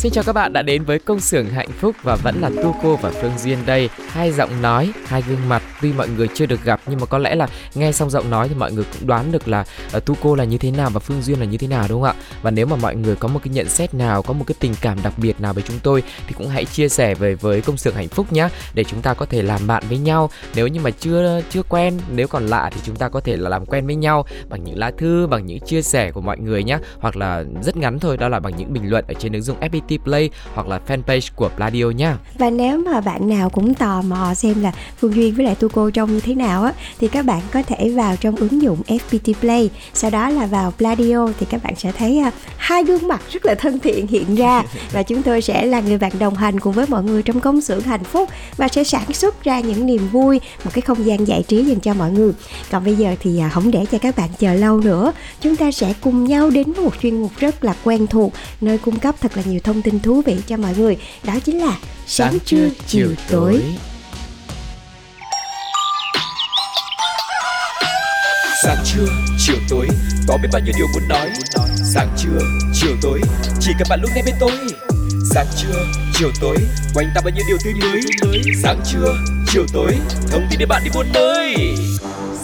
Xin chào các bạn đã đến với công xưởng hạnh phúc và vẫn là Tu Cô và Phương Duyên đây. Hai giọng nói, hai gương mặt tuy mọi người chưa được gặp nhưng mà có lẽ là nghe xong giọng nói thì mọi người cũng đoán được là ờ, uh, Tu Cô là như thế nào và Phương Duyên là như thế nào đúng không ạ? Và nếu mà mọi người có một cái nhận xét nào, có một cái tình cảm đặc biệt nào với chúng tôi thì cũng hãy chia sẻ về với công xưởng hạnh phúc nhé để chúng ta có thể làm bạn với nhau. Nếu như mà chưa chưa quen, nếu còn lạ thì chúng ta có thể là làm quen với nhau bằng những lá thư, bằng những chia sẻ của mọi người nhé, hoặc là rất ngắn thôi đó là bằng những bình luận ở trên ứng dụng FPT Play hoặc là fanpage của Pladio nha. Và nếu mà bạn nào cũng tò mò xem là Phương Duyên với lại Tu Cô trông như thế nào á thì các bạn có thể vào trong ứng dụng FPT Play, sau đó là vào Pladio thì các bạn sẽ thấy uh, hai gương mặt rất là thân thiện hiện ra và chúng tôi sẽ là người bạn đồng hành cùng với mọi người trong công xưởng hạnh phúc và sẽ sản xuất ra những niềm vui, một cái không gian giải trí dành cho mọi người. Còn bây giờ thì uh, không để cho các bạn chờ lâu nữa, chúng ta sẽ cùng nhau đến với một chuyên mục rất là quen thuộc nơi cung cấp thật là nhiều thông tin thú vị cho mọi người. Đó chính là sáng, trưa chiều tối. sáng trưa chiều tối. Có biết bao nhiêu điều muốn nói. Sáng trưa chiều tối. Chỉ cần bạn lúc nghe bên tôi. Sáng trưa chiều tối. Quanh ta bao nhiêu điều tươi mới. Sáng trưa chiều tối. Thông tin để bạn đi buôn nơi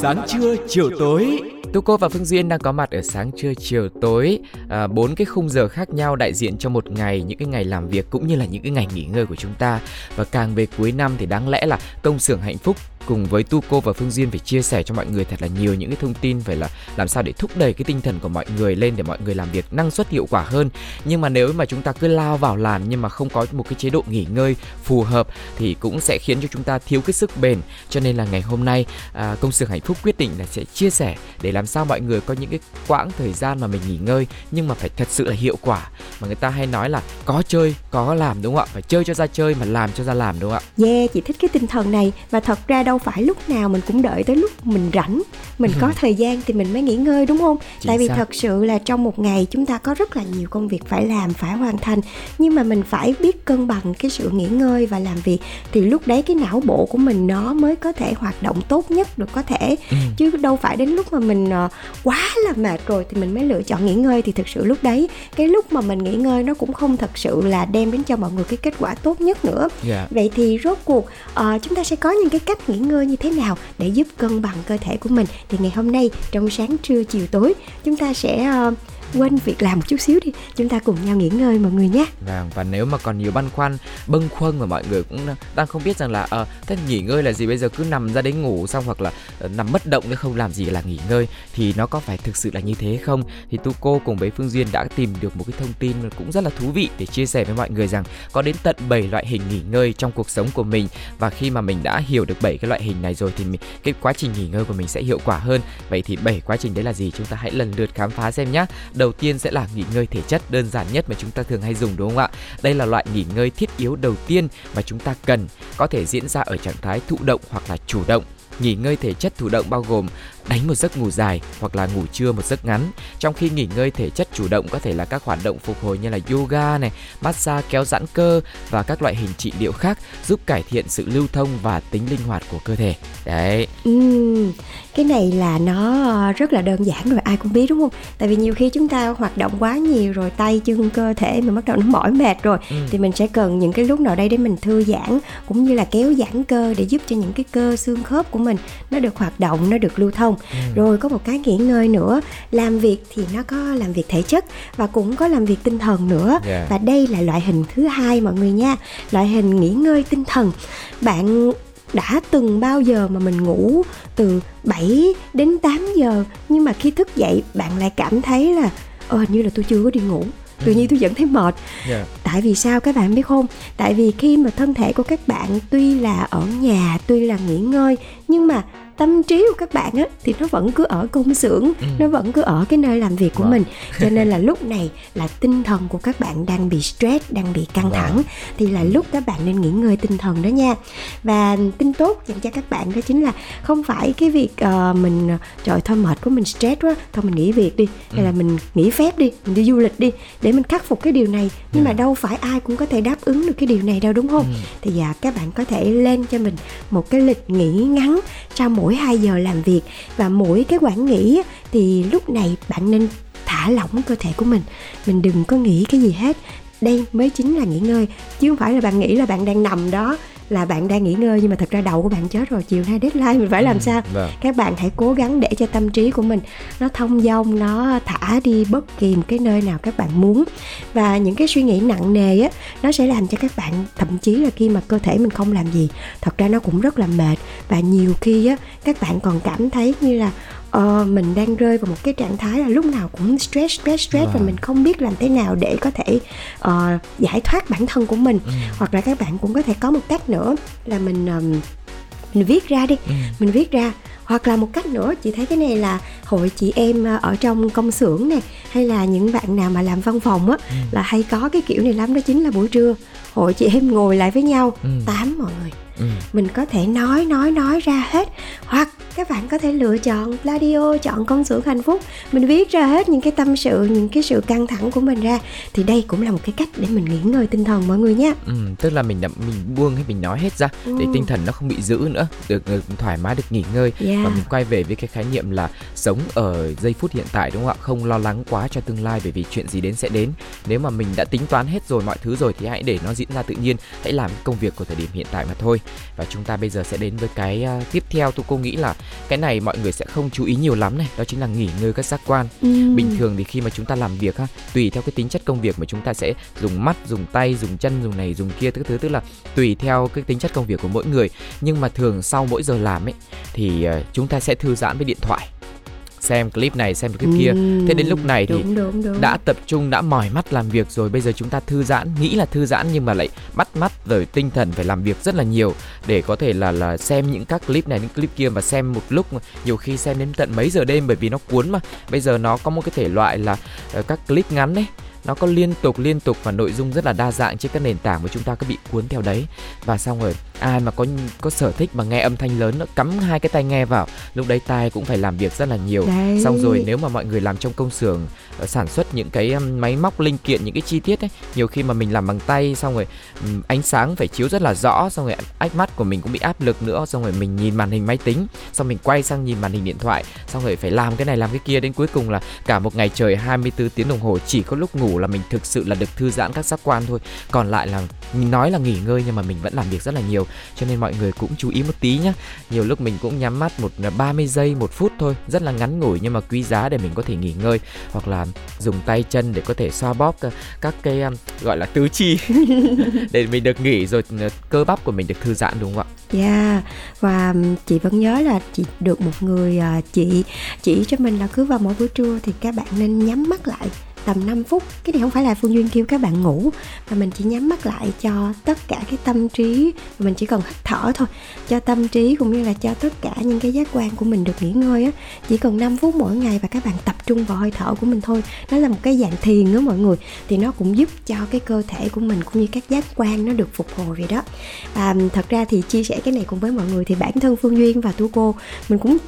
sáng trưa chiều tối Tu Cô và Phương Duyên đang có mặt ở sáng trưa chiều tối. À, bốn à, cái khung giờ khác nhau đại diện cho một ngày những cái ngày làm việc cũng như là những cái ngày nghỉ ngơi của chúng ta. Và càng về cuối năm thì đáng lẽ là công xưởng hạnh phúc cùng với Tu Cô và Phương Duyên phải chia sẻ cho mọi người thật là nhiều những cái thông tin về là làm sao để thúc đẩy cái tinh thần của mọi người lên để mọi người làm việc năng suất hiệu quả hơn. Nhưng mà nếu mà chúng ta cứ lao vào làm nhưng mà không có một cái chế độ nghỉ ngơi phù hợp thì cũng sẽ khiến cho chúng ta thiếu cái sức bền. Cho nên là ngày hôm nay à, công xưởng hạnh phúc quyết định là sẽ chia sẻ để làm sao mọi người có những cái quãng thời gian mà mình nghỉ ngơi nhưng mà phải thật sự là hiệu quả. Mà người ta hay nói là có chơi có làm đúng không ạ? Phải chơi cho ra chơi mà làm cho ra làm đúng không ạ? Yeah, chị thích cái tinh thần này và thật ra đâu đâu phải lúc nào mình cũng đợi tới lúc mình rảnh mình có thời gian thì mình mới nghỉ ngơi đúng không Chính tại vì xác. thật sự là trong một ngày chúng ta có rất là nhiều công việc phải làm phải hoàn thành nhưng mà mình phải biết cân bằng cái sự nghỉ ngơi và làm việc thì lúc đấy cái não bộ của mình nó mới có thể hoạt động tốt nhất được có thể ừ. chứ đâu phải đến lúc mà mình ờ, quá là mệt rồi thì mình mới lựa chọn nghỉ ngơi thì thực sự lúc đấy cái lúc mà mình nghỉ ngơi nó cũng không thật sự là đem đến cho mọi người cái kết quả tốt nhất nữa yeah. Dạ. vậy thì rốt cuộc uh, chúng ta sẽ có những cái cách nghỉ ngơi như thế nào để giúp cân bằng cơ thể của mình. Thì ngày hôm nay trong sáng trưa chiều tối chúng ta sẽ uh, quên việc làm một chút xíu đi. Chúng ta cùng nhau nghỉ ngơi mọi người nhé. Vâng và nếu mà còn nhiều băn khoăn bâng khuâng mà mọi người cũng đang không biết rằng là ờ thế nghỉ ngơi là gì? Bây giờ cứ nằm ra đấy ngủ xong hoặc là ờ, nằm bất động nữa không làm gì là nghỉ ngơi thì nó có phải thực sự là như thế không? Thì tu cô cùng với phương duyên đã tìm được một cái thông tin cũng rất là thú vị để chia sẻ với mọi người rằng có đến tận 7 loại hình nghỉ ngơi trong cuộc sống của mình. Và khi mà mình đã hiểu được 7 cái loại hình này rồi thì mình, cái quá trình nghỉ ngơi của mình sẽ hiệu quả hơn. Vậy thì 7 quá trình đấy là gì? Chúng ta hãy lần lượt khám phá xem nhé đầu đầu tiên sẽ là nghỉ ngơi thể chất, đơn giản nhất mà chúng ta thường hay dùng, đúng không ạ? Đây là loại nghỉ ngơi thiết yếu đầu tiên mà chúng ta cần, có thể diễn ra ở trạng thái thụ động hoặc là chủ động nghỉ ngơi thể chất thụ động bao gồm đánh một giấc ngủ dài hoặc là ngủ trưa một giấc ngắn. Trong khi nghỉ ngơi thể chất chủ động có thể là các hoạt động phục hồi như là yoga này, massage kéo giãn cơ và các loại hình trị liệu khác giúp cải thiện sự lưu thông và tính linh hoạt của cơ thể. Đấy. Ừ, cái này là nó rất là đơn giản rồi ai cũng biết đúng không? Tại vì nhiều khi chúng ta hoạt động quá nhiều rồi tay chân cơ thể mình bắt đầu nó mỏi mệt rồi ừ. thì mình sẽ cần những cái lúc nào đây để mình thư giãn cũng như là kéo giãn cơ để giúp cho những cái cơ xương khớp của mình nó được hoạt động, nó được lưu thông không ừ. rồi có một cái nghỉ ngơi nữa làm việc thì nó có làm việc thể chất và cũng có làm việc tinh thần nữa yeah. và đây là loại hình thứ hai mọi người nha loại hình nghỉ ngơi tinh thần bạn đã từng bao giờ mà mình ngủ từ 7 đến 8 giờ nhưng mà khi thức dậy bạn lại cảm thấy là ờ như là tôi chưa có đi ngủ tự nhiên tôi vẫn thấy mệt yeah. Dạ. tại vì sao các bạn biết không tại vì khi mà thân thể của các bạn tuy là ở nhà tuy là nghỉ ngơi nhưng mà tâm trí của các bạn á thì nó vẫn cứ ở công xưởng ừ. nó vẫn cứ ở cái nơi làm việc của wow. mình cho nên là lúc này là tinh thần của các bạn đang bị stress đang bị căng wow. thẳng thì là lúc các bạn nên nghỉ ngơi tinh thần đó nha và tin tốt dành cho các bạn đó chính là không phải cái việc uh, mình trời thôi mệt của mình stress quá thôi mình nghỉ việc đi hay ừ. là mình nghỉ phép đi mình đi du lịch đi để mình khắc phục cái điều này nhưng yeah. mà đâu phải ai cũng có thể đáp ứng được cái điều này đâu đúng không ừ. thì dạ các bạn có thể lên cho mình một cái lịch nghỉ ngắn sau mỗi 2 giờ làm việc và mỗi cái quản nghỉ thì lúc này bạn nên thả lỏng cơ thể của mình. Mình đừng có nghĩ cái gì hết. Đây mới chính là nghỉ ngơi, chứ không phải là bạn nghĩ là bạn đang nằm đó là bạn đang nghỉ ngơi nhưng mà thật ra đầu của bạn chết rồi chiều nay deadline mình phải làm ừ, sao? vâng. các bạn hãy cố gắng để cho tâm trí của mình nó thông dong nó thả đi bất kỳ một cái nơi nào các bạn muốn. Và những cái suy nghĩ nặng nề á nó sẽ làm cho các bạn thậm chí là khi mà cơ thể mình không làm gì thật ra nó cũng rất là mệt. Và nhiều khi á các bạn còn cảm thấy như là uh, mình đang rơi vào một cái trạng thái là lúc nào cũng stress stress stress wow. và mình không biết làm thế nào để có thể uh, giải thoát bản thân của mình ừ. hoặc là các bạn cũng có thể có một cách nữa là mình um, mình viết ra đi ừ. mình viết ra hoặc là một cách nữa chị thấy cái này là hội chị em ở trong công xưởng này hay là những bạn nào mà làm văn phòng á ừ. là hay có cái kiểu này lắm đó chính là buổi trưa hội chị em ngồi lại với nhau ừ. tám mọi người ừ. mình có thể nói nói nói ra hết hoặc các bạn có thể lựa chọn Pladio chọn công xưởng hạnh phúc. Mình viết ra hết những cái tâm sự những cái sự căng thẳng của mình ra. Thì đây cũng là một cái cách để mình nghỉ ngơi tinh thần mọi người nhé ừ, tức là mình mình buông hay mình nói hết ra ừ. để tinh thần nó không bị giữ nữa được thoải mái được nghỉ ngơi. Yeah. và mình quay về với cái khái niệm là sống ở giây phút hiện tại đúng không ạ? Không lo lắng quá cho tương lai bởi vì chuyện gì đến sẽ đến. Nếu mà mình đã tính toán hết rồi mọi thứ rồi thì hãy để nó diễn ra tự nhiên. Hãy làm công việc của thời điểm hiện tại mà thôi. Và chúng ta bây giờ sẽ đến với cái uh, tiếp theo. Tôi cô nghĩ là cái này mọi người sẽ không chú ý nhiều lắm này đó chính là nghỉ ngơi các giác quan. Ừ. bình thường thì khi mà chúng ta làm việc ha tùy theo cái tính chất công việc mà chúng ta sẽ dùng mắt dùng tay dùng chân dùng này dùng kia các thứ tức là tùy theo cái tính chất công việc của mỗi người. Nhưng mà thường sau mỗi giờ làm ấy thì uh, chúng ta sẽ thư giãn với điện thoại xem clip này xem clip kia. Thế đến lúc này thì đúng, đúng, đúng. đã tập trung đã mỏi mắt làm việc rồi. Bây giờ chúng ta thư giãn nghĩ là thư giãn nhưng mà lại bắt mắt rồi tinh thần phải làm việc rất là nhiều để có thể là là xem những các clip này những clip kia và xem một lúc. Nhiều khi xem đến tận mấy giờ đêm bởi vì nó cuốn mà. Bây giờ nó có một cái thể loại là uh, các clip ngắn đấy. Nó có liên tục liên tục và nội dung rất là đa dạng trên các nền tảng mà chúng ta cứ bị cuốn theo đấy. Và xong rồi ai mà có có sở thích mà nghe âm thanh lớn nó cắm hai cái tai nghe vào. Lúc đấy tai cũng phải làm việc rất là nhiều. Đấy. xong rồi nếu mà mọi người làm trong công xưởng uh, sản xuất những cái máy móc linh kiện những cái chi tiết ấy nhiều khi mà mình làm bằng tay xong rồi ánh sáng phải chiếu rất là rõ xong rồi ách mắt của mình cũng bị áp lực nữa xong rồi mình nhìn màn hình máy tính xong mình quay sang nhìn màn hình điện thoại xong rồi phải làm cái này làm cái kia đến cuối cùng là cả một ngày trời 24 tiếng đồng hồ chỉ có lúc ngủ là mình thực sự là được thư giãn các giác quan thôi. Còn lại là nói là nghỉ ngơi nhưng mà mình vẫn làm việc rất là nhiều cho nên mọi người cũng chú ý một tí nhé nhiều lúc mình cũng nhắm mắt một à, 30 giây, một phút thôi. Rất là ngắn ngủi nhưng mà quý giá để mình có thể nghỉ ngơi. Hoặc là dùng tay chân để có thể xoa bóp các cái à, gọi là tứ chi. Để mình được nghỉ rồi à, cơ bắp của mình được thư giãn, đúng không ạ? Yeah. và chị vẫn nhớ là chị được một người chị chỉ cho mình là cứ vào mỗi buổi trưa thì các bạn nên nhắm mắt lại tầm 5 phút. Cái này không phải là phương duyên kêu các bạn ngủ mà mình chỉ nhắm mắt lại cho tất cả cái tâm trí mình chỉ cần hít thở thôi. Cho tâm trí cũng như là cho tất cả những cái giác quan của mình được nghỉ ngơi á. Chỉ cần 5 phút mỗi ngày và các bạn tập trung vào hơi thở của mình thôi. Nó là một cái dạng thiền đó mọi người. Thì nó cũng giúp cho cái cơ thể của mình cũng như các giác quan nó được phục hồi vậy đó. À, thật ra thì chia sẻ cái này cùng với mọi người thì bản thân phương duyên và tu cô mình cũng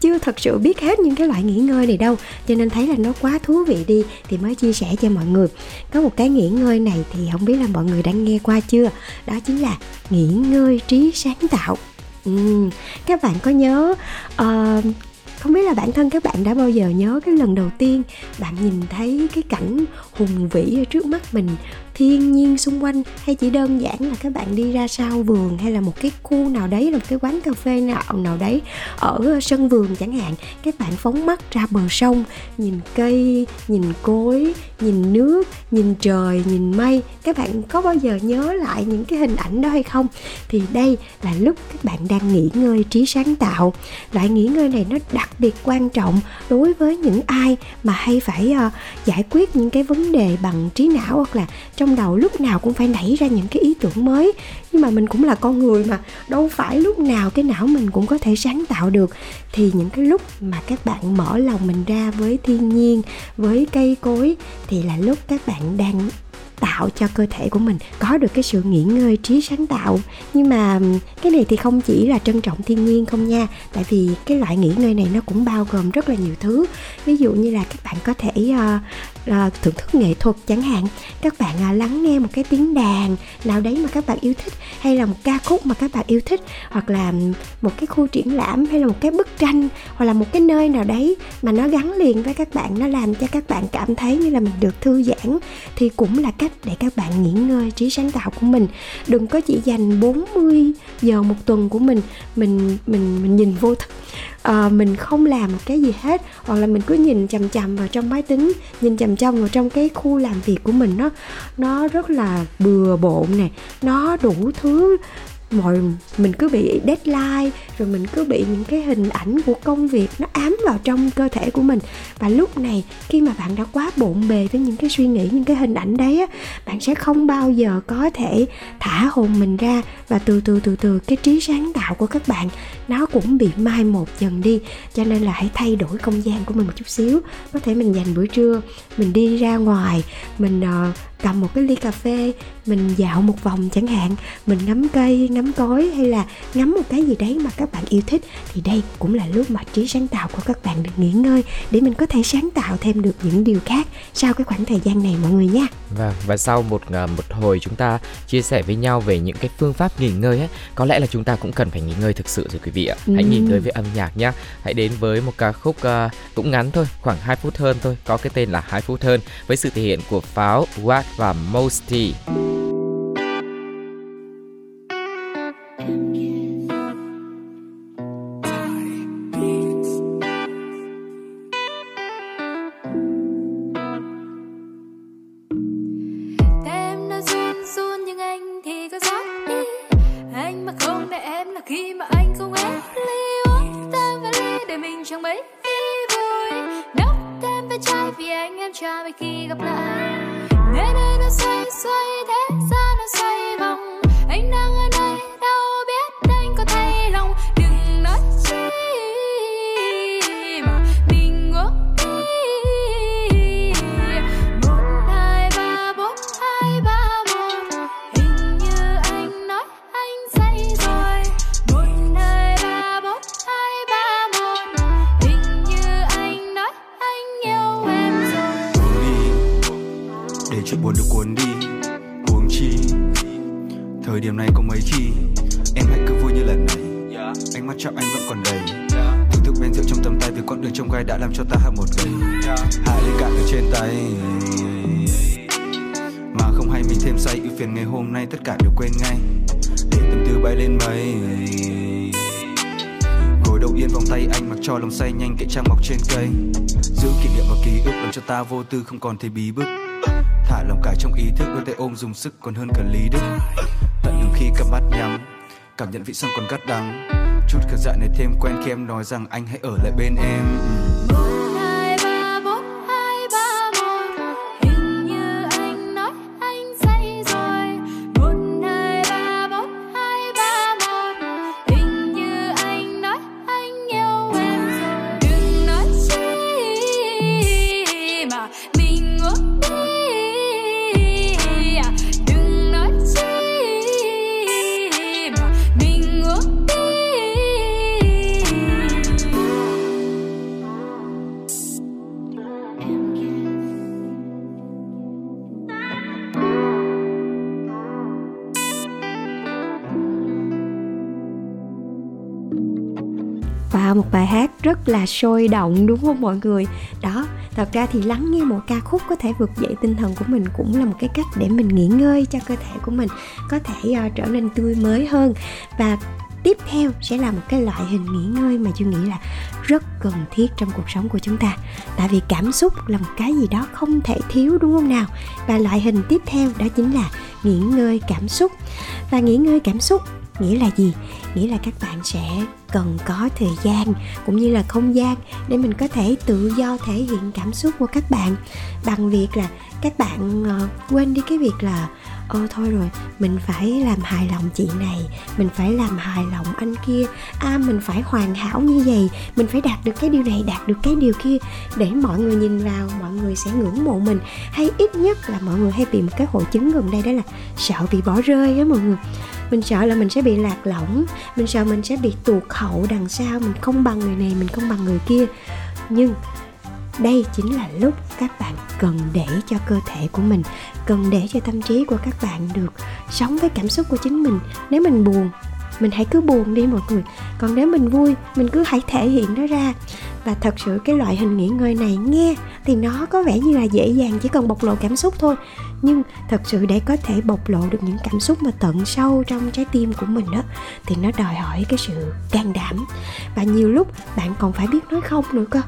chưa thật sự biết hết những cái loại nghỉ ngơi này đâu cho nên thấy là nó quá thú vị đi thì mới chia sẻ cho mọi người. Có một cái nghỉ ngơi này thì không biết là mọi người đã nghe qua chưa? Đó chính là nghỉ ngơi trí sáng tạo. Uhm, các bạn có nhớ uh, không biết là bản thân các bạn đã bao giờ nhớ cái lần đầu tiên bạn nhìn thấy cái cảnh hùng vĩ ở trước mắt mình thiên nhiên xung quanh hay chỉ đơn giản là các bạn đi ra sau vườn hay là một cái khu nào đấy là một cái quán cà phê nào nào đấy ở sân vườn chẳng hạn các bạn phóng mắt ra bờ sông nhìn cây nhìn cối nhìn nước nhìn trời nhìn mây. Các bạn có bao giờ nhớ lại những cái hình ảnh đó hay không? Thì đây là lúc các bạn đang nghỉ ngơi trí sáng tạo. Loại nghỉ ngơi này nó đặc biệt quan trọng đối với những ai mà hay phải uh, giải quyết những cái vấn đề bằng trí não hoặc là trong đầu lúc nào cũng phải nảy ra những cái ý tưởng mới. Nhưng mà mình cũng là con người mà đâu phải lúc nào cái não mình cũng có thể sáng tạo được. Thì những cái lúc mà các bạn mở lòng mình ra với thiên nhiên với cây cối thì là lúc các bạn đang tạo cho cơ thể của mình có được cái sự nghỉ ngơi trí sáng tạo. Nhưng mà cái này thì không chỉ là trân trọng thiên nhiên không nha tại vì cái loại nghỉ ngơi này nó cũng bao gồm rất là nhiều thứ. Ví dụ như là các bạn có thể uh, à, thưởng thức nghệ thuật chẳng hạn. Các bạn à, lắng nghe một cái tiếng đàn nào đấy mà các bạn yêu thích hay là một ca khúc mà các bạn yêu thích hoặc là một cái khu triển lãm hay là một cái bức tranh hoặc là một cái nơi nào đấy mà nó gắn liền với các bạn nó làm cho các bạn cảm thấy như là mình được thư giãn thì cũng là cách để các bạn nghỉ ngơi trí sáng tạo của mình. Đừng có chỉ dành 40 giờ một tuần của mình mình mình mình nhìn vô thức uh, mình không làm một cái gì hết hoặc là mình cứ nhìn chằm chằm vào trong máy tính nhìn chằm chằm vào trong cái khu làm việc của mình nó nó rất là bừa bộn nè nó đủ thứ mọi mình cứ bị deadline rồi mình cứ bị những cái hình ảnh của công việc nó ám vào trong cơ thể của mình. Và lúc này khi mà bạn đã quá bộn bề với những cái suy nghĩ những cái hình ảnh đấy á bạn sẽ không bao giờ có thể thả hồn mình ra. Và từ từ từ từ cái trí sáng tạo của các bạn nó cũng bị mai một dần đi. Cho nên là hãy thay đổi không gian của mình một chút xíu. Có thể mình dành bữa trưa mình đi ra ngoài mình uh, cầm một cái ly cà phê mình dạo một vòng chẳng hạn mình ngắm cây ngắm cối hay là ngắm một cái gì đấy mà các bạn yêu thích thì đây cũng là lúc mà trí sáng tạo của các bạn được nghỉ ngơi để mình có thể sáng tạo thêm được những điều khác sau cái khoảng thời gian này mọi người nha Vâng và sau một à, một hồi chúng ta chia sẻ với nhau về những cái phương pháp nghỉ ngơi ấy, có lẽ là chúng ta cũng cần phải nghỉ ngơi thực sự rồi quý vị ạ. Hãy nghỉ ngơi với âm nhạc nhá. Hãy đến với một ca khúc uh, cũng ngắn thôi, khoảng 2 phút hơn thôi, có cái tên là 2 phút hơn với sự thể hiện của Pháo, Watt và Mosty. Trong tầm tay từ con đường trong gai đã làm cho ta hạ một gầy hạ lên cạn ở trên tay. Mà không hay mình thêm say ưu phiền ngày hôm nay tất cả đều quên ngay. Để tâm tư bay lên mây. Ngồi đầu yên vòng tay anh mặc cho lòng say nhanh kệ trang mọc trên cây. Giữ kỷ niệm và ký ức làm cho ta vô tư không còn thấy bí bức. Thả lòng cả trong ý thức đôi tay ôm dùng sức còn hơn cả lý đức. Tận hưởng khi cặp mắt nhắm, cảm nhận vị son còn gắt đắng chút khờ dạ này thêm quen khi em nói rằng anh hãy ở lại bên em. Rất là sôi động đúng không mọi người? Đó, thật ra thì lắng nghe một ca khúc có thể vực dậy tinh thần của mình cũng là một cái cách để mình nghỉ ngơi cho cơ thể của mình có thể uh, trở nên tươi mới hơn. Và tiếp theo sẽ là một cái loại hình nghỉ ngơi mà tôi nghĩ là rất cần thiết trong cuộc sống của chúng ta. Tại vì cảm xúc là một cái gì đó không thể thiếu đúng không nào? Và loại hình tiếp theo đó chính là nghỉ ngơi cảm xúc. Và nghỉ ngơi cảm xúc nghĩa là gì? Nghĩa là các bạn sẽ cần có thời gian cũng như là không gian để mình có thể tự do thể hiện cảm xúc của các bạn. Bằng việc là các bạn uh, quên đi cái việc là ô thôi rồi mình phải làm hài lòng chị này mình phải làm hài lòng anh kia. À mình phải hoàn hảo như vậy mình phải đạt được cái điều này đạt được cái điều kia. Để mọi người nhìn vào mọi người sẽ ngưỡng mộ mình. Hay ít nhất là mọi người hay bị một cái hội chứng gần đây đó là sợ bị bỏ rơi á mọi người mình sợ là mình sẽ bị lạc lõng, mình sợ mình sẽ bị tụt hậu đằng sau, mình không bằng người này, mình không bằng người kia. Nhưng đây chính là lúc các bạn cần để cho cơ thể của mình, cần để cho tâm trí của các bạn được sống với cảm xúc của chính mình. Nếu mình buồn, mình hãy cứ buồn đi mọi người. Còn nếu mình vui, mình cứ hãy thể hiện nó ra. Và thật sự cái loại hình nghỉ ngơi này nghe thì nó có vẻ như là dễ dàng, chỉ cần bộc lộ cảm xúc thôi nhưng thật sự để có thể bộc lộ được những cảm xúc mà tận sâu trong trái tim của mình đó thì nó đòi hỏi cái sự can đảm. Và nhiều lúc bạn còn phải biết nói không nữa cơ.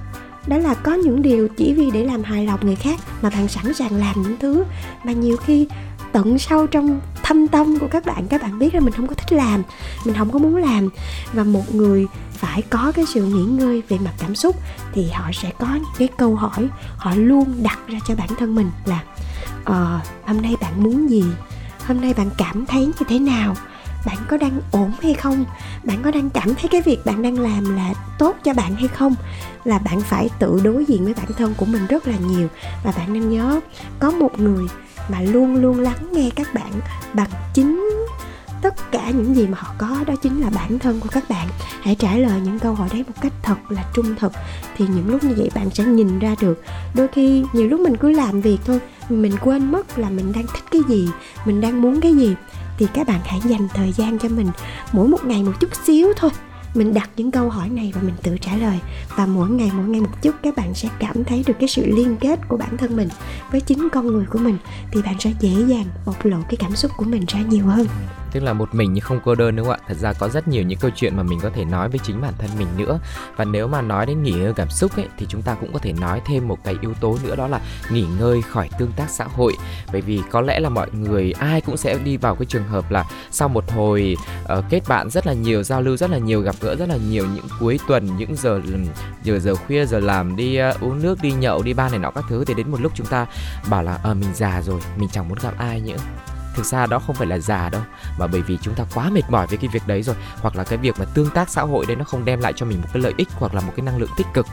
Đó là có những điều chỉ vì để làm hài lòng người khác mà bạn sẵn sàng làm những thứ mà nhiều khi tận sâu trong thâm tâm của các bạn các bạn biết là mình không có thích làm, mình không có muốn làm. Và một người phải có cái sự nghỉ ngơi về mặt cảm xúc thì họ sẽ có những cái câu hỏi, họ luôn đặt ra cho bản thân mình là à, hôm nay bạn muốn gì? Hôm nay bạn cảm thấy như thế nào? Bạn có đang ổn hay không? Bạn có đang cảm thấy cái việc bạn đang làm là tốt cho bạn hay không? Là bạn phải tự đối diện với bản thân của mình rất là nhiều. Và bạn nên nhớ có một người mà luôn luôn lắng nghe các bạn bằng chính tất cả những gì mà họ có đó chính là bản thân của các bạn. Hãy trả lời những câu hỏi đấy một cách thật là trung thực, thì những lúc như vậy bạn sẽ nhìn ra được. Đôi khi nhiều lúc mình cứ làm việc thôi, mình quên mất là mình đang thích cái gì, mình đang muốn cái gì, thì các bạn hãy dành thời gian cho mình. Mỗi một ngày một chút xíu thôi, mình đặt những câu hỏi này và mình tự trả lời. Và mỗi ngày mỗi ngày một chút, các bạn sẽ cảm thấy được cái sự liên kết của bản thân mình với chính con người của mình, thì bạn sẽ dễ dàng bộc lộ cái cảm xúc của mình ra nhiều hơn tức là một mình nhưng không cô đơn đúng không ạ? Thật ra có rất nhiều những câu chuyện mà mình có thể nói với chính bản thân mình nữa. Và nếu mà nói đến nghỉ ngơi cảm xúc ấy thì chúng ta cũng có thể nói thêm một cái yếu tố nữa đó là nghỉ ngơi khỏi tương tác xã hội. Bởi vì có lẽ là mọi người ai cũng sẽ đi vào cái trường hợp là sau một hồi uh, kết bạn rất là nhiều giao lưu rất là nhiều gặp gỡ rất là nhiều những cuối tuần những giờ giờ giờ khuya giờ làm đi uh, uống nước đi nhậu đi ba này nọ các thứ thì đến một lúc chúng ta bảo là ờ uh, mình già rồi mình chẳng muốn gặp ai nữa thực ra đó không phải là già đâu, mà bởi vì chúng ta quá mệt mỏi với cái việc đấy rồi, hoặc là cái việc mà tương tác xã hội đấy nó không đem lại cho mình một cái lợi ích hoặc là một cái năng lượng tích cực.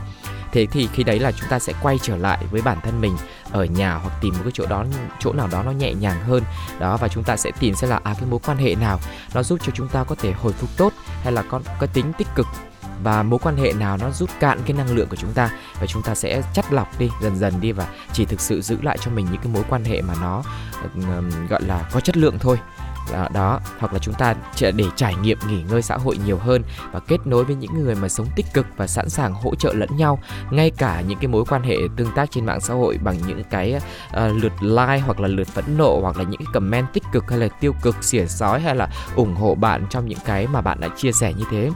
Thế thì khi đấy là chúng ta sẽ quay trở lại với bản thân mình ở nhà hoặc tìm một cái chỗ đó, chỗ nào đó nó nhẹ nhàng hơn. Đó, và chúng ta sẽ tìm xem là à cái mối quan hệ nào nó giúp cho chúng ta có thể hồi phục tốt hay là có cái tính tích cực và mối quan hệ nào nó rút cạn cái năng lượng của chúng ta. Và chúng ta sẽ chắt lọc đi, dần dần đi và chỉ thực sự giữ lại cho mình những cái mối quan hệ mà nó gọi là có chất lượng thôi đó, đó hoặc là chúng ta để trải nghiệm nghỉ ngơi xã hội nhiều hơn và kết nối với những người mà sống tích cực và sẵn sàng hỗ trợ lẫn nhau ngay cả những cái mối quan hệ tương tác trên mạng xã hội bằng những cái uh, lượt like hoặc là lượt phẫn nộ hoặc là những cái comment tích cực hay là tiêu cực xỉa sói hay là ủng hộ bạn trong những cái mà bạn đã chia sẻ như thế.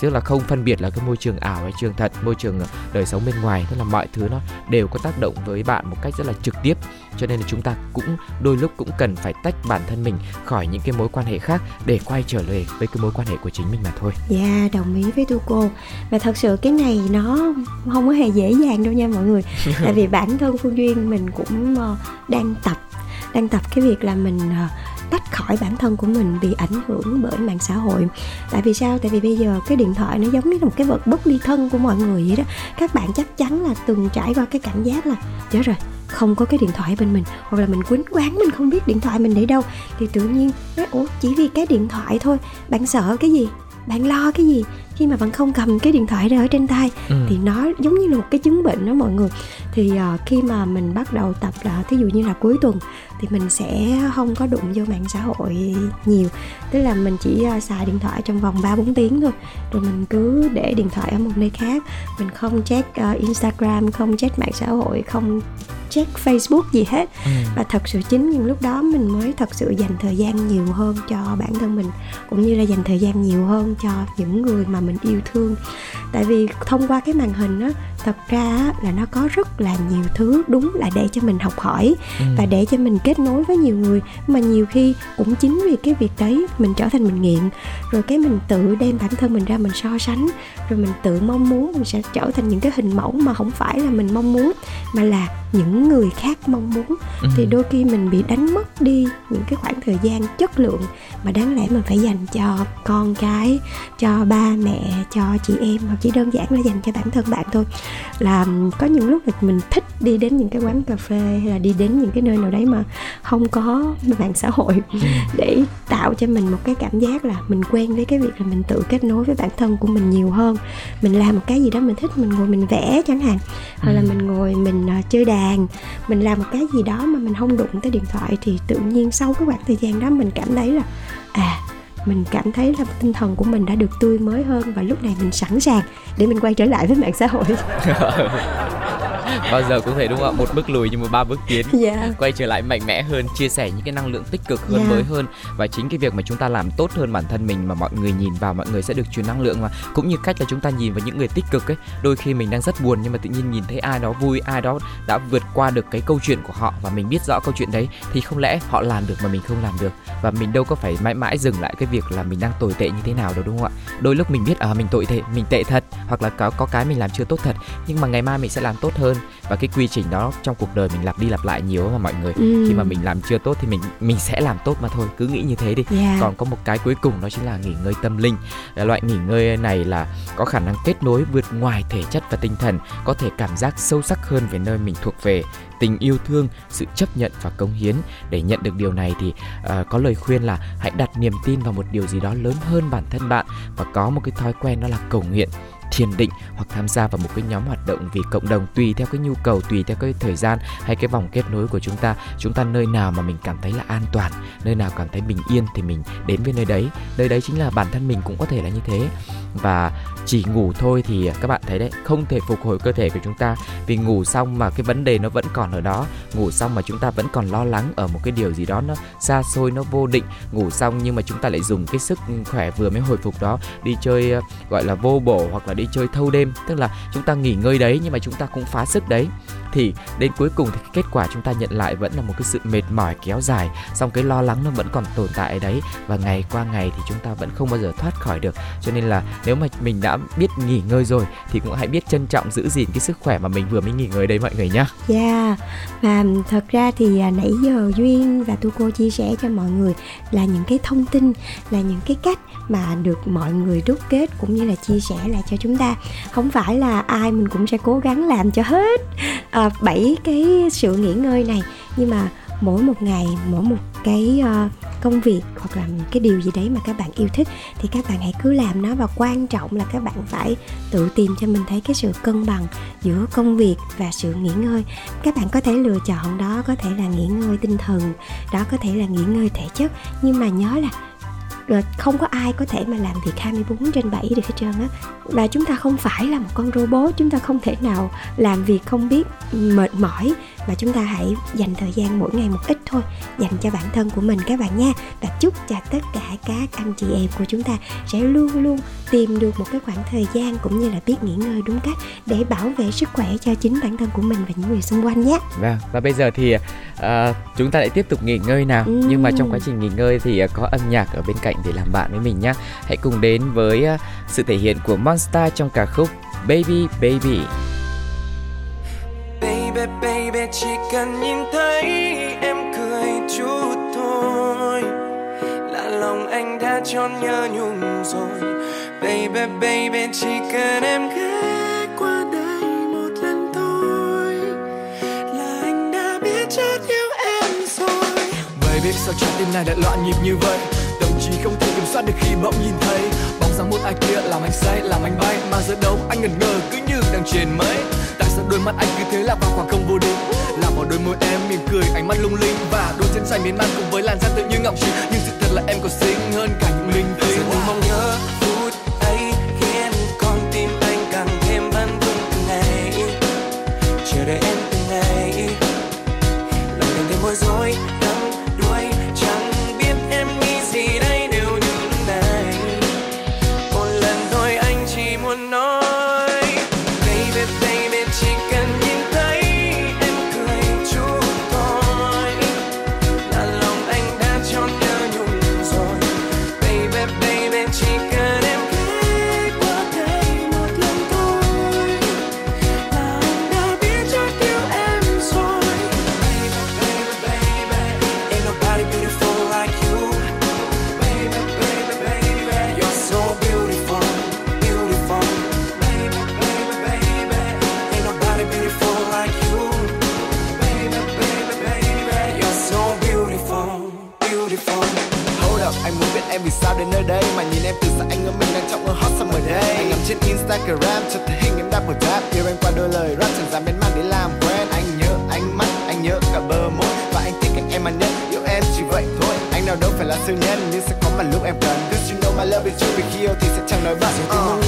Tức là không phân biệt là cái môi trường ảo hay trường thật môi trường ờ, đời sống bên ngoài tức là mọi thứ nó đều có tác động với bạn một cách rất là trực tiếp. Cho nên là chúng ta cũng đôi lúc cũng cần phải tách bản thân mình khỏi những cái mối quan hệ khác để quay trở về với cái mối quan hệ của chính mình mà thôi. Dạ yeah, đồng ý với tu cô. Và thật sự cái này nó không có hề dễ dàng đâu nha mọi người. Tại vì bản thân phương duyên mình cũng uh, đang tập đang tập cái việc là mình uh, tách khỏi bản thân của mình bị ảnh hưởng bởi mạng xã hội. Tại vì sao? Tại vì bây giờ cái điện thoại nó giống như là một cái vật bất ly thân của mọi người vậy đó. Các bạn chắc chắn là từng trải qua cái cảm giác là chết rồi không có cái điện thoại bên mình, hoặc là mình quýnh quán, mình không biết điện thoại mình để đâu, thì tự nhiên nói, ủa, chỉ vì cái điện thoại thôi, bạn sợ cái gì? Bạn lo cái gì? Khi mà bạn không cầm cái điện thoại ra ở trên tay ừ. thì nó giống như là một cái chứng bệnh đó mọi người thì uh, khi mà mình bắt đầu tập là thí dụ như là cuối tuần thì mình sẽ không có đụng vô mạng xã hội nhiều tức là mình chỉ uh, xài điện thoại trong vòng 3 4 tiếng thôi rồi mình cứ để điện thoại ở một nơi khác mình không check uh, Instagram không check mạng xã hội không check Facebook gì hết ừ. và thật sự chính những lúc đó mình mới thật sự dành thời gian nhiều hơn cho bản thân mình cũng như là dành thời gian nhiều hơn cho những người mà mình yêu thương. Tại vì thông qua cái màn hình á thật ra là nó có rất là nhiều thứ đúng là để cho mình học hỏi ừ. và để cho mình kết nối với nhiều người. Mà nhiều khi cũng chính vì cái việc đấy mình trở thành mình nghiện rồi cái mình tự đem bản thân mình ra mình so sánh rồi mình tự mong muốn mình sẽ trở thành những cái hình mẫu mà không phải là mình mong muốn mà là những người khác mong muốn ừ. thì đôi khi mình bị đánh mất đi những cái khoảng thời gian chất lượng mà đáng lẽ mình phải dành cho con cái cho ba mẹ cho chị em hoặc chỉ đơn giản là dành cho bản thân bạn thôi là có những lúc là mình thích đi đến những cái quán cà phê hay là đi đến những cái nơi nào đấy mà không có mạng xã hội ừ. để tạo cho mình một cái cảm giác là mình quen với cái việc là mình tự kết nối với bản thân của mình nhiều hơn. Mình làm một cái gì đó mình thích mình ngồi mình vẽ chẳng hạn. Hoặc là ừ. mình ngồi mình uh, chơi đàn. Mình làm một cái gì đó mà mình không đụng tới điện thoại thì tự nhiên sau cái khoảng thời gian đó mình cảm thấy là à mình cảm thấy là tinh thần của mình đã được tươi mới hơn và lúc này mình sẵn sàng để mình quay trở lại với mạng xã hội bao giờ cũng thể đúng không ạ một bước lùi nhưng mà ba bước tiến yeah. Dạ. quay trở lại mạnh mẽ hơn chia sẻ những cái năng lượng tích cực hơn yeah. Dạ. mới hơn và chính cái việc mà chúng ta làm tốt hơn bản thân mình mà mọi người nhìn vào mọi người sẽ được truyền năng lượng mà cũng như cách là chúng ta nhìn vào những người tích cực ấy đôi khi mình đang rất buồn nhưng mà tự nhiên nhìn thấy ai đó vui ai đó đã vượt qua được cái câu chuyện của họ và mình biết rõ câu chuyện đấy thì không lẽ họ làm được mà mình không làm được và mình đâu có phải mãi mãi dừng lại cái việc là mình đang tồi tệ như thế nào đâu đúng không ạ? Đôi lúc mình biết à mình tồi tệ, mình tệ thật, hoặc là có có cái mình làm chưa tốt thật, nhưng mà ngày mai mình sẽ làm tốt hơn và cái quy trình đó trong cuộc đời mình lặp đi lặp lại nhiều mà mọi người. Ừ. khi mà mình làm chưa tốt thì mình mình sẽ làm tốt mà thôi cứ nghĩ như thế đi. Yeah. còn có một cái cuối cùng đó chính là nghỉ ngơi tâm linh. Loại nghỉ ngơi này là có khả năng kết nối vượt ngoài thể chất và tinh thần có thể cảm giác sâu sắc hơn về nơi mình thuộc về. Tình yêu thương sự chấp nhận và công hiến. Để nhận được điều này thì uh, có lời khuyên là hãy đặt niềm tin vào một điều gì đó lớn hơn bản thân bạn. Và có một cái thói quen đó là cầu nguyện thiền định hoặc tham gia vào một cái nhóm hoạt động vì cộng đồng tùy theo cái nhu cầu, tùy theo cái thời gian hay cái vòng kết nối của chúng ta. Chúng ta nơi nào mà mình cảm thấy là an toàn, nơi nào cảm thấy bình yên thì mình đến với nơi đấy. Nơi đấy chính là bản thân mình cũng có thể là như thế. Và chỉ ngủ thôi thì các bạn thấy đấy, không thể phục hồi cơ thể của chúng ta. Vì ngủ xong mà cái vấn đề nó vẫn còn ở đó. Ngủ xong mà chúng ta vẫn còn lo lắng ở một cái điều gì đó nó xa xôi, nó vô định. Ngủ xong nhưng mà chúng ta lại dùng cái sức khỏe vừa mới hồi phục đó, đi chơi ờ, gọi là vô bổ hoặc là đi chơi thâu đêm. Tức là chúng ta nghỉ ngơi đấy nhưng mà chúng ta cũng phá sức đấy thì đến cuối cùng thì cái kết quả chúng ta nhận lại vẫn là một cái sự mệt mỏi kéo dài xong cái lo lắng nó vẫn còn tồn tại đấy và ngày qua ngày thì chúng ta vẫn không bao giờ thoát khỏi được cho nên là nếu mà mình đã biết nghỉ ngơi rồi thì cũng hãy biết trân trọng giữ gìn cái sức khỏe mà mình vừa mới nghỉ ngơi đấy mọi người nhá. Yeah. Và thật ra thì à, nãy giờ Duyên và Tu cô chia sẻ cho mọi người là những cái thông tin là những cái cách mà được mọi người đúc kết cũng như là chia sẻ lại cho chúng ta không phải là ai mình cũng sẽ cố gắng làm cho hết à, bảy cái sự nghỉ ngơi này. Nhưng mà mỗi một ngày mỗi một cái uh, công việc hoặc là cái điều gì đấy mà các bạn yêu thích thì các bạn hãy cứ làm nó. Và quan trọng là các bạn phải tự tìm cho mình thấy cái sự cân bằng giữa công việc và sự nghỉ ngơi. Các bạn có thể lựa chọn đó có thể là nghỉ ngơi tinh thần đó có thể là nghỉ ngơi thể chất. Nhưng mà nhớ là rồi không có ai có thể mà làm việc 24 trên 7 được hết trơn á. Và chúng ta không phải là một con robot, chúng ta không thể nào làm việc không biết, mệt mỏi mà chúng ta hãy dành thời gian mỗi ngày một ít thôi dành cho bản thân của mình các bạn nha. Và chúc cho tất cả các anh chị em của chúng ta sẽ luôn luôn tìm được một cái khoảng thời gian cũng như là biết nghỉ ngơi đúng cách để bảo vệ sức khỏe cho chính bản thân của mình và những người xung quanh nhé. Vâng và bây giờ thì uh, chúng ta lại tiếp tục nghỉ ngơi nào. Ừ. nhưng mà trong quá trình nghỉ ngơi thì uh, có âm nhạc ở bên cạnh để làm bạn với mình nhé hãy cùng đến với uh, sự thể hiện của Monster trong ca khúc Baby Baby Baby baby, chỉ cần nhìn thấy em cười chút thôi. Là lòng anh đã tròn nhớ nhung rồi. Baby baby, chỉ cần em ghé qua đây một lần thôi. Là anh đã biết chót yêu em rồi. Baby sao trái tim này lại loạn nhịp như vậy. Chỉ không thể soát được khi bỗng nhìn thấy. Bóng dáng một ai kia làm anh say, làm anh bay. Mà giờ đâu anh ngẩn ngơ cứ như đang trên mây tại sao đôi mắt anh cứ thế là vào khoảng không vô định? Làm vào đôi môi em mỉm cười, ánh mắt lung linh. Và đôi chân dài miên man cùng với làn da tự như ngọc trì nhưng sự thật là em còn xinh hơn cả những linh tinh. Mong nhớ Instagram cho thấy hình em đáp một rap. Yêu em qua đôi lời rap chẳng dám bên mang để làm quen. Anh nhớ ánh mắt anh nhớ cả bờ môi. Và anh thích cách em mà nhất. Yêu em chỉ vậy thôi. Anh nào đâu phải là siêu nhân nhưng sẽ có mà lúc em cần. Cause you know my love is true vì khi yêu thì sẽ chẳng nói bậy uh.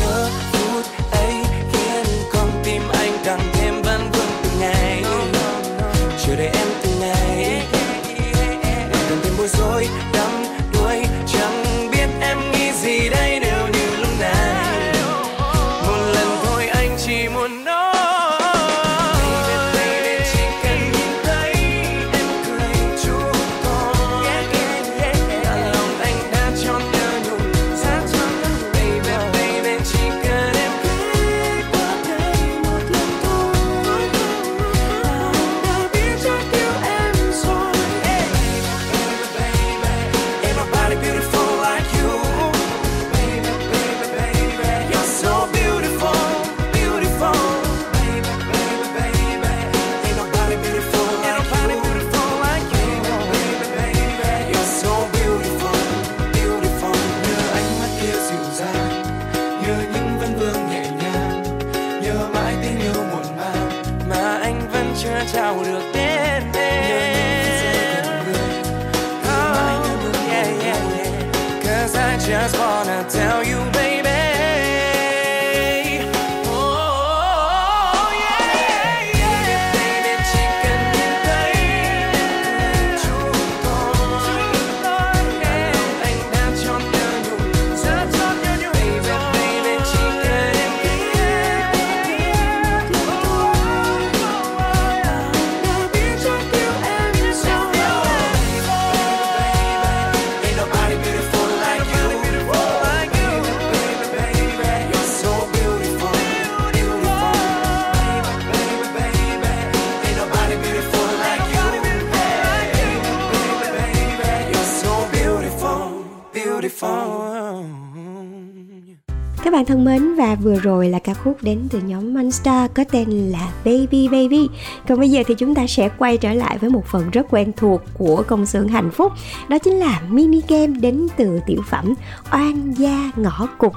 Vừa rồi là ca khúc đến từ nhóm Monster có tên là Baby Baby. Còn bây giờ thì chúng ta sẽ quay trở lại với một phần rất quen thuộc của công xưởng hạnh phúc. Đó chính là mini game đến từ tiểu phẩm Oan gia ngõ cục.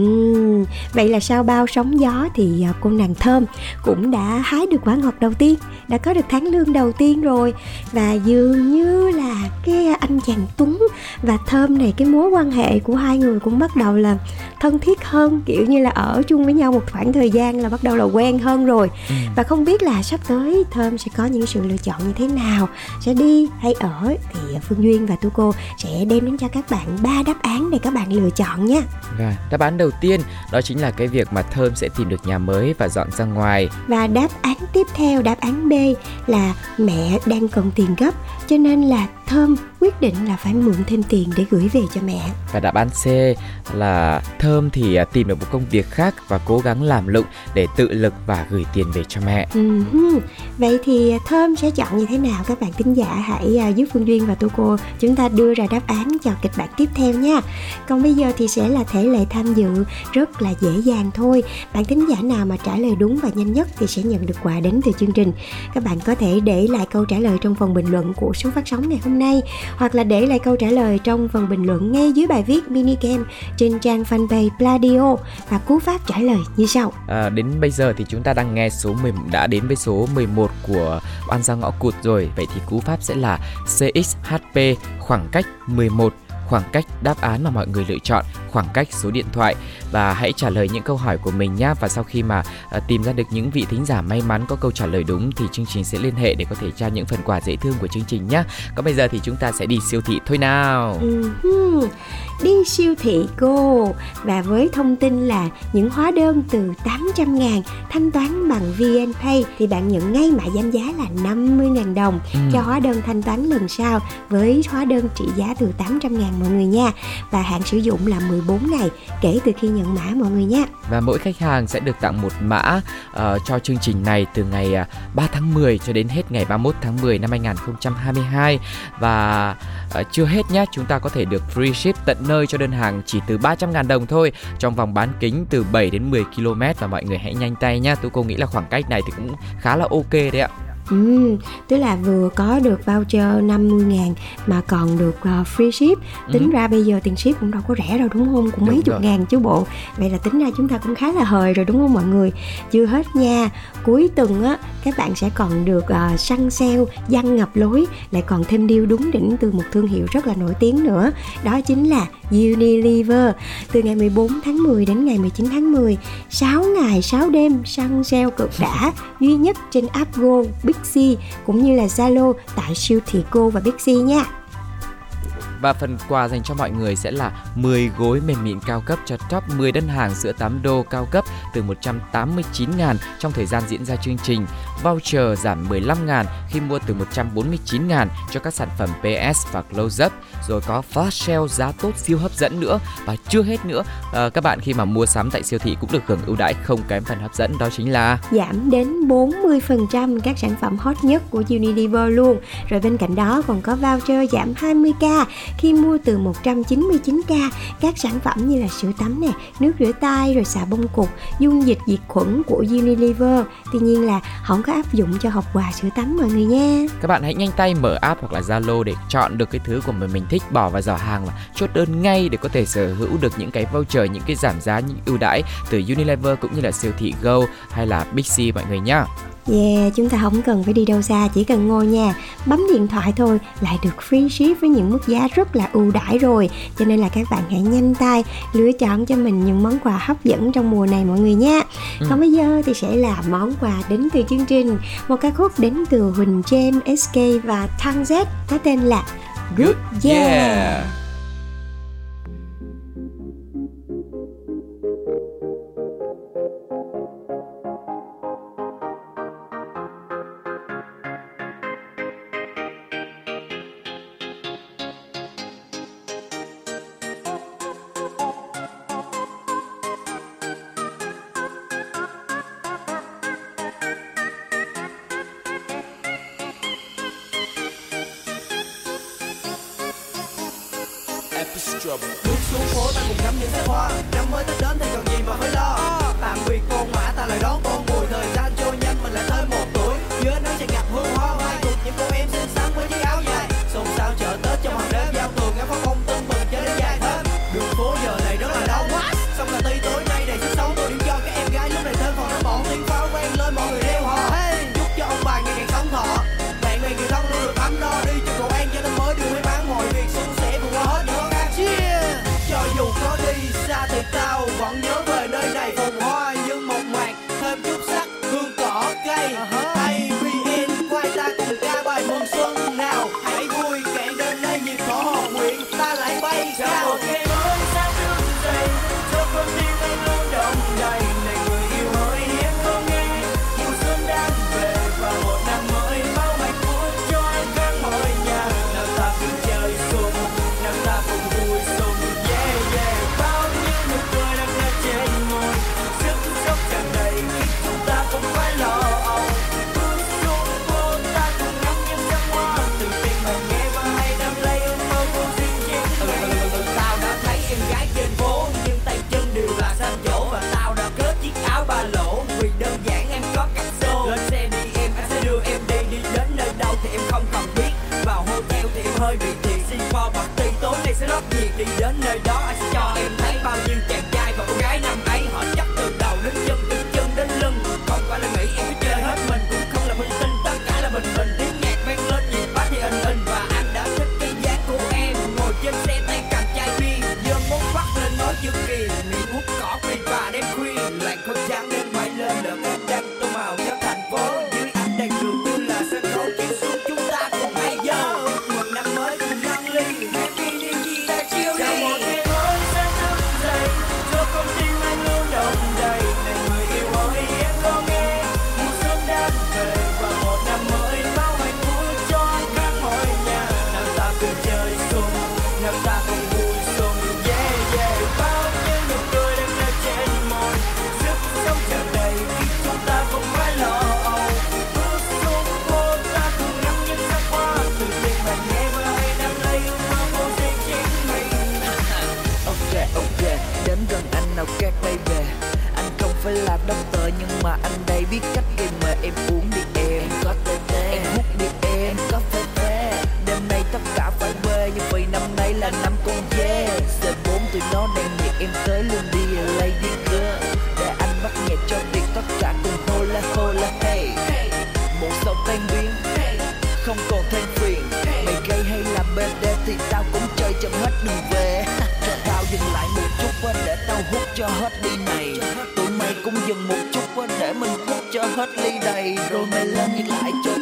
Uhm, vậy là sau bao sóng gió thì à, cô nàng Thơm cũng đã hái được quả ngọt đầu tiên, đã có được tháng lương đầu tiên rồi và dường như là cái anh chàng Tuấn và Thơm này cái mối quan hệ của hai người cũng bắt đầu là thân thiết hơn kiểu như là ở chung với nhau một khoảng thời gian là bắt đầu là quen hơn rồi. Ừ. và không biết là sắp tới thơm sẽ có những sự lựa chọn như thế nào sẽ đi hay ở thì phương duyên và tu cô sẽ đem đến cho các bạn ba đáp án để các bạn lựa chọn nha. Và đáp án đầu tiên đó chính là cái việc mà thơm sẽ tìm được nhà mới và dọn ra ngoài. Và đáp án tiếp theo đáp án b là mẹ đang cần tiền gấp cho nên là thơm quyết định là phải mượn thêm tiền để gửi về cho mẹ. Và đáp án c là thơm thì à, tìm được một công việc khác và cố gắng làm lụng để tự lực và gửi tiền về cho mẹ. Ừ, vậy thì Thơm sẽ chọn như thế nào các bạn tính giả hãy à, giúp Phương Duyên và Tô Cô chúng ta đưa ra đáp án cho kịch bản tiếp theo nha. Còn bây giờ thì sẽ là thể lệ tham dự, rất là dễ dàng thôi. Bạn tính giả nào mà trả lời đúng và nhanh nhất thì sẽ nhận được quà đến từ chương trình. Các bạn có thể để lại câu trả lời trong phần bình luận của số phát sóng ngày hôm nay, hoặc là để lại câu trả lời trong phần bình luận ngay dưới bài viết mini game trên trang fanpage Pladio và cú pháp trả lời như sau. À, đến bây giờ thì chúng ta đang nghe số 10 đã đến với số 11 của oan gia ngõ cụt rồi. Vậy thì cú pháp sẽ là CXHP khoảng cách 11 khoảng cách đáp án mà mọi người lựa chọn, khoảng cách số điện thoại và hãy trả lời những câu hỏi của mình nhé. Và sau khi mà uh, tìm ra được những vị thính giả may mắn có câu trả lời đúng thì chương trình sẽ liên hệ để có thể trao những phần quà dễ thương của chương trình nhé. Còn bây giờ thì chúng ta sẽ đi siêu thị thôi nào. Uh-huh. Đi siêu thị cô và với thông tin là những hóa đơn từ 800 ngàn thanh toán bằng VNPay thì bạn nhận ngay mã giảm giá là 50 ngàn đồng ừ. cho hóa đơn thanh toán lần sau với hóa đơn trị giá từ 800 ngàn mọi người nha. Và hạn sử dụng là 14 ngày kể từ khi nhận mã mọi người nha. Và mỗi khách hàng sẽ được tặng một mã uh, cho chương trình này từ ngày à, uh, 3 tháng 10 cho đến hết ngày 31 tháng 10 năm 2022 và uh, chưa hết nhé chúng ta có thể được free ship tận nơi cho đơn hàng chỉ từ 300.000 đồng thôi trong vòng bán kính từ 7 đến 10 km và mọi người hãy nhanh tay nhé tôi cô nghĩ là khoảng cách này thì cũng khá là ok đấy ạ. Ừ, tức là vừa có được voucher 50 ngàn mà còn được uh, free ship Tính ừ. ra bây giờ tiền ship cũng đâu có rẻ đâu đúng không? Cũng đúng mấy chục ngàn chứ bộ Vậy là tính ra chúng ta cũng khá là hời rồi đúng không mọi người? Chưa hết nha Cuối tuần á, các bạn sẽ còn được uh, săn sale, dân ngập lối Lại còn thêm deal đúng đỉnh từ một thương hiệu rất là nổi tiếng nữa Đó chính là Unilever Từ ngày 14 tháng 10 đến ngày 19 tháng 10 6 ngày 6 đêm săn sale cực đã Duy nhất trên app Go, Bixi cũng như là Zalo tại siêu thị Go và Bixi nha và phần quà dành cho mọi người sẽ là 10 gối mềm mịn cao cấp cho top 10 đơn hàng sữa tắm đô cao cấp từ 189 ngàn trong thời gian diễn ra chương trình. Voucher giảm 15 ngàn khi mua từ 149 ngàn cho các sản phẩm PS và Close Up. Rồi có flash sale giá tốt siêu hấp dẫn nữa. Và chưa hết nữa, à, các bạn khi mà mua sắm tại siêu thị cũng được hưởng ưu đãi không kém phần hấp dẫn đó chính là giảm đến 40% các sản phẩm hot nhất của Unilever luôn. Rồi bên cạnh đó còn có voucher giảm 20k khi mua từ 199k các sản phẩm như là sữa tắm nè, nước rửa tay rồi xà bông cục, dung dịch diệt khuẩn của Unilever. Tuy nhiên là không có áp dụng cho hộp quà sữa tắm mọi người nha. Các bạn hãy nhanh tay mở app hoặc là Zalo để chọn được cái thứ của mình mình thích bỏ vào giỏ hàng và chốt đơn ngay để có thể sở hữu được những cái voucher, những cái giảm giá, những ưu đãi từ Unilever cũng như là siêu thị Go hay là Big C mọi người nhá. Yeah, chúng ta không cần phải đi đâu xa, chỉ cần ngồi nhà, bấm điện thoại thôi lại được free ship với những mức giá rất là ưu đãi rồi. Cho nên là các bạn hãy nhanh tay lựa chọn cho mình những món quà hấp dẫn trong mùa này mọi người nha. Ừ. Còn bây giờ thì sẽ là món quà đến từ chương trình, một ca khúc đến từ Huỳnh James, SK và Thăng Z có tên là Good Yeah. yeah. Hơi bị thiệt. Xin qua bạc ti tối nay sẽ rất nhiệt. Đi đến nơi đó anh sẽ cho em thấy bao nhiêu chàng hết ly đầy Rồi mày lên nhắc lại cho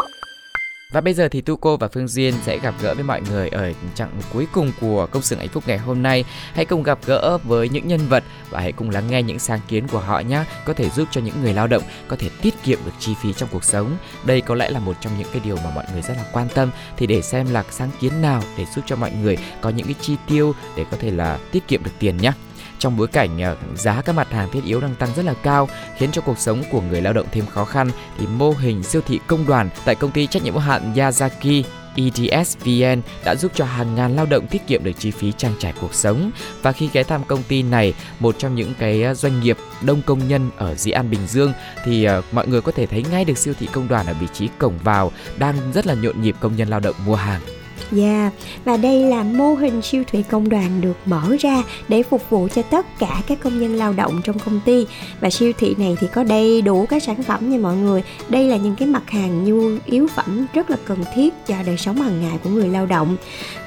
Và bây giờ thì Tu Cô và Phương Duyên sẽ gặp gỡ với mọi người ở chặng cuối cùng của công xưởng hạnh phúc ngày hôm nay. Hãy cùng gặp gỡ với những nhân vật và hãy cùng lắng nghe những sáng kiến của họ nhé. Có thể giúp cho những người lao động có thể tiết kiệm được chi phí trong cuộc sống. Đây có lẽ là một trong những cái điều mà mọi người rất là quan tâm. Thì để xem là sáng kiến nào để giúp cho mọi người có những cái chi tiêu để có thể là tiết kiệm được tiền nhé trong bối cảnh ờ, giá các mặt hàng thiết yếu đang tăng rất là cao, khiến cho cuộc sống của người lao động thêm khó khăn, thì mô hình siêu thị công đoàn tại công ty trách nhiệm hữu hạn Yazaki EDSVN đã giúp cho hàng ngàn lao động tiết kiệm được chi phí trang trải cuộc sống. Và khi ghé thăm công ty này, một trong những cái ờ, doanh nghiệp đông công nhân ở Dĩ An Bình Dương, thì ờ, mọi người có thể thấy ngay được siêu thị công đoàn ở vị trí cổng vào đang rất là nhộn nhịp công nhân lao động mua hàng yeah. và đây là mô hình siêu thị công đoàn được mở ra để phục vụ cho tất cả các công nhân lao động trong công ty và siêu thị này thì có đầy đủ các sản phẩm nha mọi người. Đây là những cái mặt hàng nhu yếu phẩm rất là cần thiết cho đời sống hàng ngày của người lao động.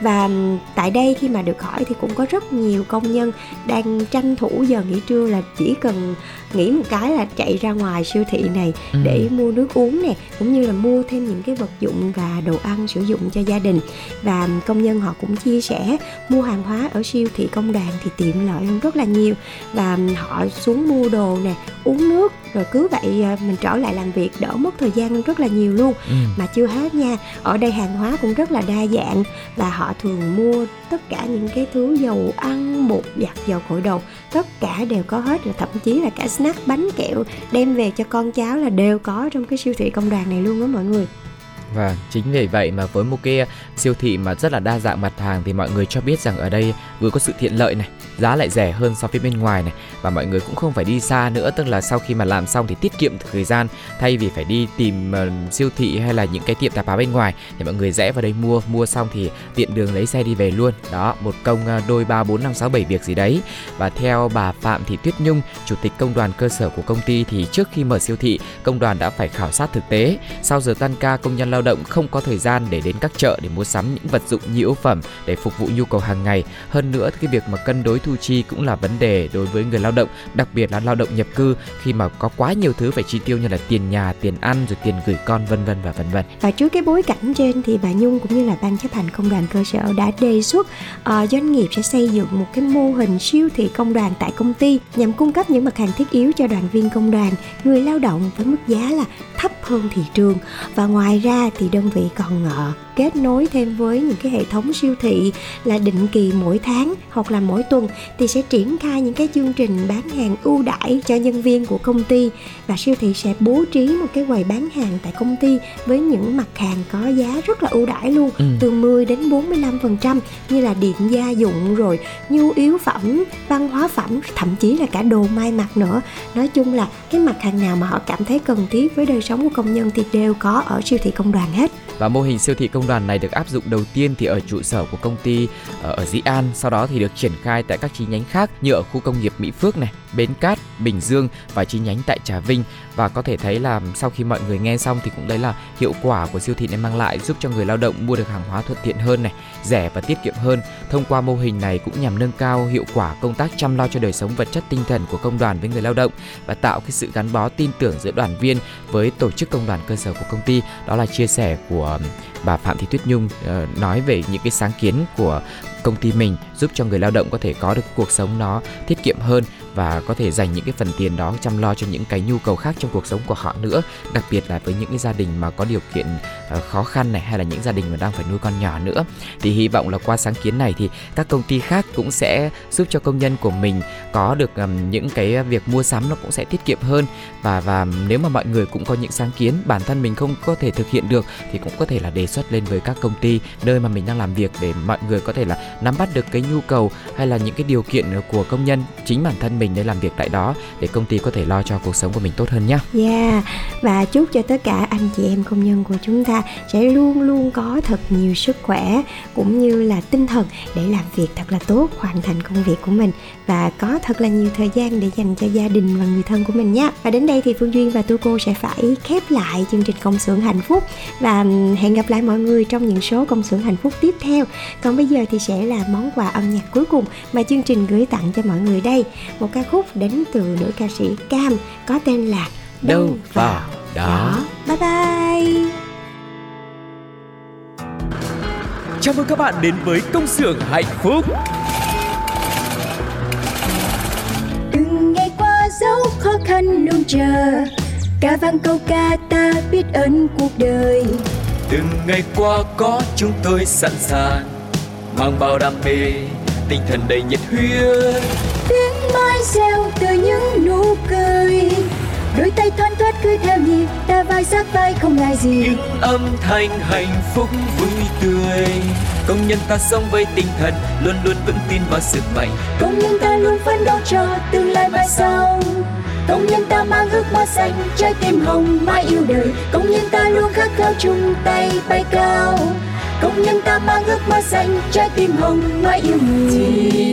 Và tại đây khi mà được hỏi thì cũng có rất nhiều công nhân đang tranh thủ giờ nghỉ trưa là chỉ cần nghĩ một cái là chạy ra ngoài siêu thị này để mua nước uống nè, cũng như là mua thêm những cái vật dụng và đồ ăn sử dụng cho gia đình và công nhân họ cũng chia sẻ mua hàng hóa ở siêu thị công đoàn thì tiện lợi hơn rất là nhiều. Và họ xuống mua đồ nè uống nước rồi cứ vậy à, mình trở lại làm việc đỡ mất thời gian rất là nhiều luôn. Ừ. mà chưa hết nha ở đây hàng hóa cũng rất là đa dạng và họ thường mua tất cả những cái thứ dầu ăn bột giặt dầu gội đầu. Tất cả đều có hết rồi thậm chí là cả snack bánh kẹo đem về cho con cháu là đều có trong cái siêu thị công đoàn này luôn đó mọi người và chính vì vậy mà với một cái uh, siêu thị mà rất là đa dạng mặt hàng thì mọi người cho biết rằng ở đây vừa có sự tiện lợi này, giá lại rẻ hơn so với bên ngoài này và mọi người cũng không phải đi xa nữa, tức là sau khi mà làm xong thì tiết kiệm thời gian thay vì phải đi tìm uh, siêu thị hay là những cái tiệm tạp hóa bên ngoài thì mọi người rẽ vào đây mua, mua xong thì tiện đường lấy xe đi về luôn. Đó, một công uh, đôi 3 4 5 6 7 việc gì đấy. Và theo bà Phạm Thị Tuyết Nhung, chủ tịch công đoàn cơ sở của công ty thì trước khi mở siêu thị, công đoàn đã phải khảo sát thực tế. Sau giờ tan ca, công nhân lao động không có thời gian để đến các chợ để mua sắm những vật dụng nhu yếu phẩm để phục vụ nhu cầu hàng ngày. Hơn nữa cái việc mà cân đối thu chi cũng là vấn đề đối với người lao động, đặc biệt là lao động nhập cư khi mà có quá nhiều thứ phải chi tiêu như là tiền nhà, tiền ăn rồi tiền gửi con vân vân và vân vân. Và trước cái bối cảnh trên thì bà Nhung cũng như là ban chấp hành công đoàn cơ sở đã đề xuất uh, doanh nghiệp sẽ xây dựng một cái mô hình siêu thị công đoàn tại công ty nhằm cung cấp những mặt hàng thiết yếu cho đoàn viên công đoàn, người lao động với mức giá là thấp hơn thị trường và ngoài ra thì đơn vị còn ngợ kết nối thêm với những cái hệ thống siêu thị là định kỳ mỗi tháng hoặc là mỗi tuần thì sẽ triển khai những cái chương trình bán hàng ưu đãi cho nhân viên của công ty. Và siêu thị sẽ bố trí một cái quầy bán hàng tại công ty với những mặt hàng có giá rất là ưu đãi luôn ừ. từ 10 đến 45 phần trăm như là điện gia dụng rồi nhu yếu phẩm văn hóa phẩm thậm chí là cả đồ may mặc nữa. Nói chung là cái mặt hàng nào mà họ cảm thấy cần thiết với đời sống của công nhân thì đều có ở siêu thị công đoàn hết. Và mô hình siêu thị công công đoàn này được áp dụng đầu tiên thì ở trụ sở của công ty ở, ở Dĩ An, sau đó thì được triển khai tại các chi nhánh khác như ở khu công nghiệp Mỹ Phước này, Bến Cát, Bình Dương và chi nhánh tại Trà Vinh và có thể thấy là sau khi mọi người nghe xong thì cũng đấy là hiệu quả của siêu thị này mang lại giúp cho người lao động mua được hàng hóa thuận tiện hơn này, rẻ và tiết kiệm hơn. Thông qua mô hình này cũng nhằm nâng cao hiệu quả công tác chăm lo cho đời sống vật chất tinh thần của công đoàn với người lao động và tạo cái sự gắn bó tin tưởng giữa đoàn viên với tổ chức công đoàn cơ sở của công ty. Đó là chia sẻ của bà Phạm Thị Tuyết Nhung uh, nói về những cái sáng kiến của công ty mình giúp cho người lao động có thể có được cuộc sống nó tiết kiệm hơn và có thể dành những cái phần tiền đó chăm lo cho những cái nhu cầu khác trong cuộc sống của họ nữa, đặc biệt là với những cái gia đình mà có điều kiện ờ, khó khăn này, hay là những gia đình mà đang phải nuôi con nhỏ nữa. Thì hy vọng là qua sáng kiến này thì các công ty khác cũng sẽ giúp cho công nhân của mình có được những cái việc mua sắm nó cũng sẽ tiết kiệm hơn. Và và nếu mà mọi người cũng có những sáng kiến bản thân mình không có thể thực hiện được thì cũng có thể là đề xuất lên với các công ty nơi mà mình đang làm việc để mọi người có thể là nắm bắt được cái nhu cầu hay là những cái điều kiện của công nhân chính bản thân mình để làm việc tại đó để công ty có thể lo cho cuộc sống của mình tốt hơn nhé. Yeah, và chúc cho tất cả anh chị em công nhân của chúng ta sẽ luôn luôn có thật nhiều sức khỏe cũng như là tinh thần để làm việc thật là tốt, hoàn thành công việc của mình và có thật là nhiều thời gian để dành cho gia đình và người thân của mình nhé. Và đến đây thì Phương Duyên và Tu Cô sẽ phải khép lại chương trình công xưởng hạnh phúc và hẹn gặp lại mọi người trong những số công xưởng hạnh phúc tiếp theo. Còn bây giờ thì sẽ là món quà âm nhạc cuối cùng mà chương trình gửi tặng cho mọi người đây. Một ca khúc đến từ nữ ca sĩ Cam có tên là Đâu vào đó. Bye bye. Chào mừng các bạn đến với công xưởng hạnh phúc. Từng ngày qua dấu khó khăn luôn chờ Ca vang câu ca ta biết ơn cuộc đời Từng ngày qua có chúng tôi sẵn sàng mang bao đam mê tinh thần đầy nhiệt huyết mai reo từ những nụ cười. Đôi tay thoăn thoắt cứ theo nhịp ta vai sát vai không ngại gì. Những âm thanh hạnh phúc vui tươi. Công nhân ta sống với tinh thần luôn luôn vững tin vào sức mạnh. Công nhân ta luôn phấn đấu cho tương lai mai sau. Công nhân ta mang ước mơ xanh trái tim hồng mãi yêu đời. Công nhân ta luôn khát khao chung tay bay cao. Công nhân ta mang ước mơ xanh trái tim hồng mãi yêu người